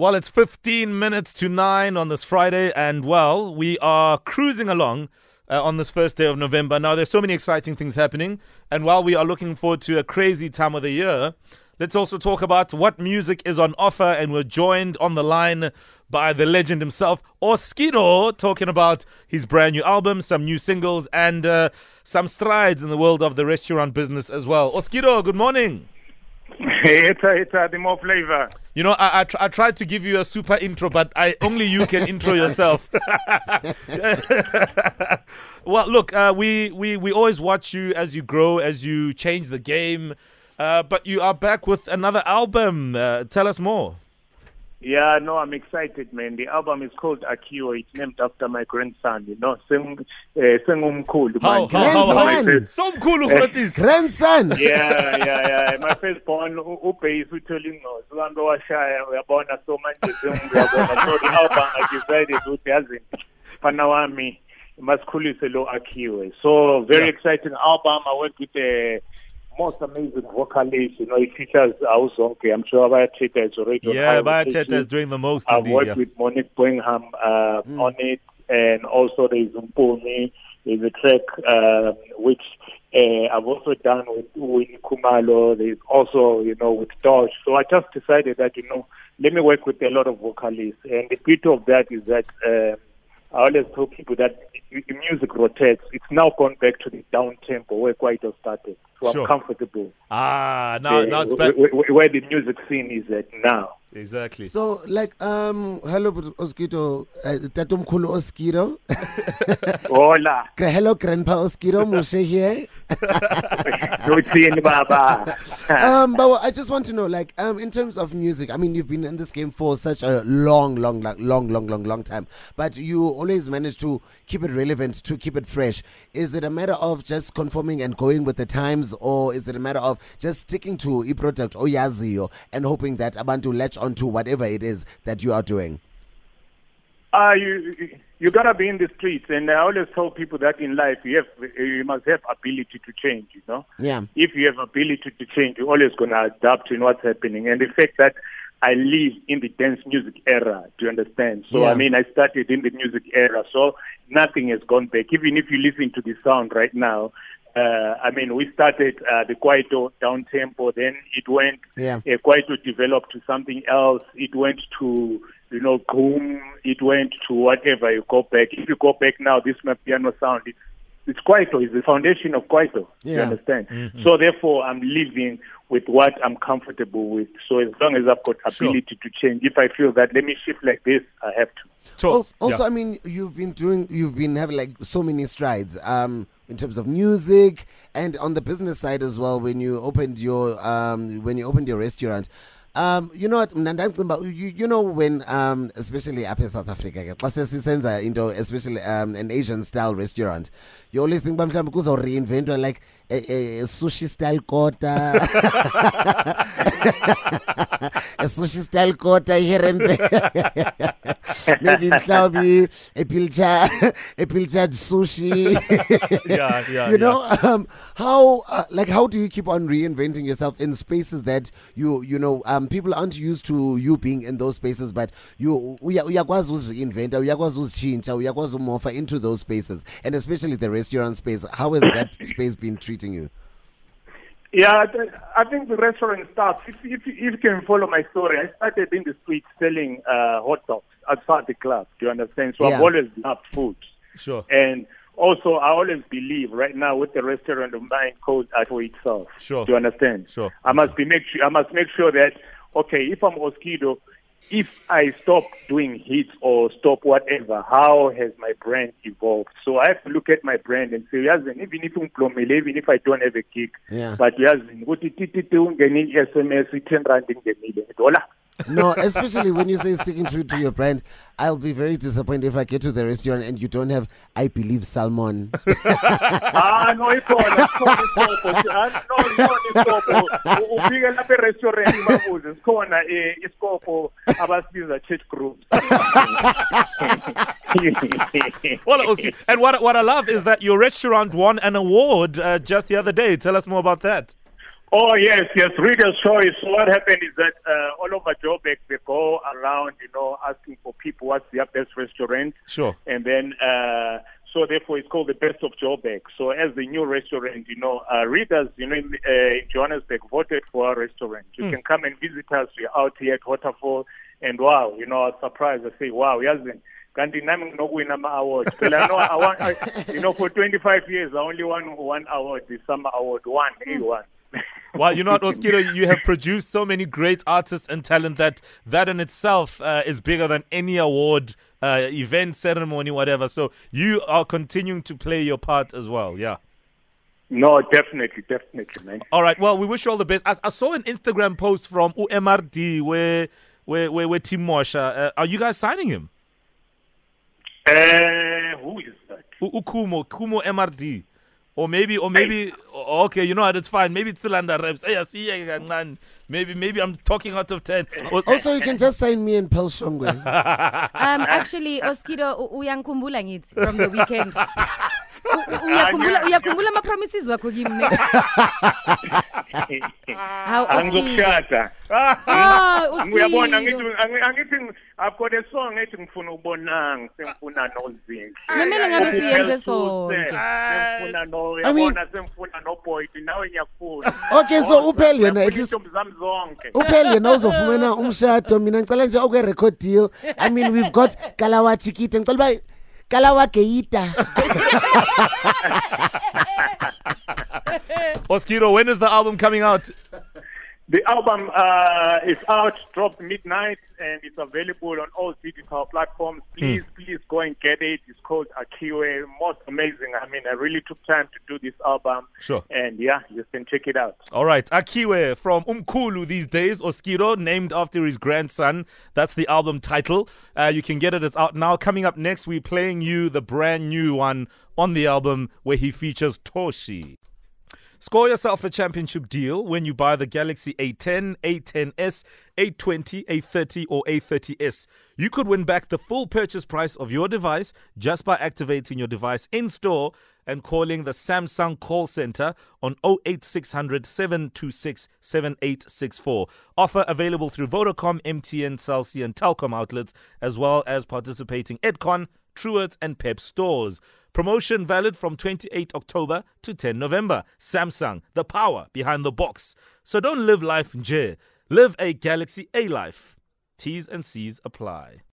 Well, it's 15 minutes to 9 on this Friday, and well, we are cruising along uh, on this first day of November. Now, there's so many exciting things happening, and while we are looking forward to a crazy time of the year, let's also talk about what music is on offer, and we're joined on the line by the legend himself, Oskido, talking about his brand new album, some new singles, and uh, some strides in the world of the restaurant business as well. Oskido, good morning. it's a, it's a, the more flavor. You know, I, I, tr- I, tried to give you a super intro, but I only you can intro yourself. well, look, uh, we, we, we always watch you as you grow, as you change the game. Uh, but you are back with another album. Uh, tell us more. Yeah, no, I'm excited, man. The album is called Akiwe. It's named after my grandson, you know. Sing, uh, Sengumkhulu. How, how, how, Somkhulu Fratis. Grandson. Yeah, yeah, yeah. My firstborn, ubhayisi uthole ingqozo. Uhambe washaya, uyabona so manje sengiyabona. So the album, I decided ukuthi yazi mfana wami masikhulise lo Akiwe. So very yeah. exciting album. I worked with a most amazing vocalist. You know, it features Awuzonke. I'm sure Bayateta is already Yeah, Bayateta is doing the most. I've indeed, worked yeah. with Monique Bingham uh, mm. on it, and also there's Mpumi. There's a track uh, which uh, I've also done with Winnie Khumalo. There's also, you know, with Dodge. So I just decided that, you know, let me work with a lot of vocalists. And the beauty of that is that um, I always tell people that music rotates. It's now gone back to the down tempo where Kwaito started. So Sure. I'm comfortable Ah, now, uh, now it's where, back. where- where the music scene is at now. Exactly. So, like, um, hello, Oskido, uh, Tatumkhulu Oskido. Hola, Gra- Hello, Grandpa Oskido, Moshe here. Lucian Baba. um, but I just want to know, like, um, in terms of music, I mean, you've been in this game for such a long, long, long, long, long, long, long time, but you always manage to keep it relevant, to keep it fresh. Is it a matter of just conforming and going with the times, or is it a matter of just sticking to a product or yazio and hoping that abantu latch onto whatever it is that you are doing? Uh, you you gotta be in the streets, and I always tell people that in life you have you must have ability to change. You know, Yeah. if you have ability to change, you're always gonna adapt to what's happening. And the fact that I live in the dance music era, do you understand? So Yeah. I mean, I started in the music era, so nothing has gone back. Even if you listen to the sound right now. Uh, I mean, we started uh, the Kwaito down tempo, then it went Yeah. uh, Kwaito developed to something else. It went to, you know, Gqom. It went to whatever you go back. If you go back now, this my piano sound, it's, it's Kwaito. It's the foundation of Kwaito. You Yeah. understand? So therefore, I'm living with what I'm comfortable with. So as long as I've got Sure. ability to change, if I feel that let me shift like this, I have to. So, also, also yeah. I mean, you've been doing, you've been having like so many strides um, in terms of music and on the business side as well. When you opened your, um, when you opened your restaurant, um, you know what, you, you know when, um, especially up in South Africa, into, especially um, an Asian style restaurant, you always think mhlawumbi kuzo reinventwa like a, a, a sushi style a sushi style kota here and there. maybe mhlawumbi a pilchard a pilchard sushi. Yeah, yeah, you know um how uh, like how do you keep on reinventing yourself in spaces that you you know um people aren't used to you being in those spaces but you uya- uyakwazi uzireinventa uyakwazi uzitshintsha uyakwazi umofa into those spaces and especially the restaurant space. How has that space been treating you Yeah, th- I think the restaurant starts. If, if, if you can follow my story, I started in the street selling uh, hot dogs outside the club. Do you understand? So Yeah. I've always loved food. Sure. And also, I always believe right now with the restaurant of mine called out for itself. Sure. Do you understand? Sure. I must be make sure. I must make sure that okay, if I'm Oskido, if I stop doing hits or stop whatever, how has my brand evolved? So I have to look at my brand and say, yes, even if ungiplomile, even if I don't have a gig, Yeah. but yes, ukuthi tititi ungene i-SMS i-10 rand ingenile. Hola. No especially when you say sticking true to your brand i'll be very disappointed if i get to the restaurant and you don't have i believe salmon. Ah no ikhona ikhona isikopho Ah, no ikhona isikopho U- ufike lapha e-restaurant babuze sikhona eh, isikopho abasibiza church groups. Well, Oski, and what what I love is that your restaurant won an award uh, just the other day. Tell us more about that. Oh yes, yes. Reader's choice. So what happened is that uh, all over Joburg they go around, you know, asking for people what's their best restaurant, Sure. and then uh, so therefore it's called the best of Joburg. So as the new restaurant, you know, uh, readers, you know, in, uh, in Johannesburg voted for our restaurant. You can come and visit us. We're out here at Waterfall, and wow, you know, I was surprised. I say, wow, yazi. Kanti nami nginokuwina ama-awards. Phela, no, I want, I, you know, for 25 years, I only won one award, the summer award, one, A1. Well, you know what, Oskido, you have produced so many great artists and talent that that in itself uh, is bigger than any award, uh, event, ceremony, whatever. So you are continuing to play your part as well. Yeah. No, definitely, definitely, man. All right. Well, we wish you all the best. I, I saw an Instagram post from UMRD where where where, where Tim Mosha. Uh, are you guys signing him? Uh, who is that? U- Ukumo, Kumo MRD. Or maybe, or maybe, o- okay, you know what? It's fine. Maybe it's still under reps. Hey, I see you, kancane. Maybe, maybe I'm talking out of ten. Also, you can just sign me and Pearl Shongwe. Um, actually, Oskido, u- uyangikhumbula ngithi from the weekend. U- u- Uyakhumbula uyakhumbula ama promises wakho kimi ne? Hawu Oskido. Angikushada. Ah, Uyabona ngithi Oskido. angi- angithi I've got a song ethi ngifuna ubonanga semfuna nozinhle. Kumele ngabe siyenze Uphethuse, sonke. Semfuna no I mean- yabona semfuna no Boyd nawe ngiyakufuna. Okay, so uphele yena, at Ngiyafuna least- izintombi zami zonke. uphele yena uzofumana umshado mina ngicela nje okwe-record deal i mean we've got kalawa chikite ngicela uba kalawa geita Oskido, when is the album coming out? The album uh, is out, dropped midnight, and it's available on all digital platforms. Please, please go and get it. It's called Akiwe. Most amazing. I mean, I really took time to do this album. Sure. And yeah, you can check it out. All right, Akiwe from Umkulu these days, Oskido, named after his grandson. That's the album title. Uh, you can get it. It's out now. Coming up next, we're playing you the brand new one on the album where he features Toshi. Score yourself a championship deal when you buy the Galaxy A10, A10s, A20, A30, or A30s. You could win back the full purchase price of your device just by activating your device in store and calling the Samsung call center on 08600 726 7864. Offer available through Vodacom, MTN, Cell C, and Telkom outlets, as well as participating Edcon, Truett, and Pep stores. Promotion valid from 28 October to 10 November. Samsung, the power behind the box. So don't live life nje. Live a Galaxy A life. T's and C's apply.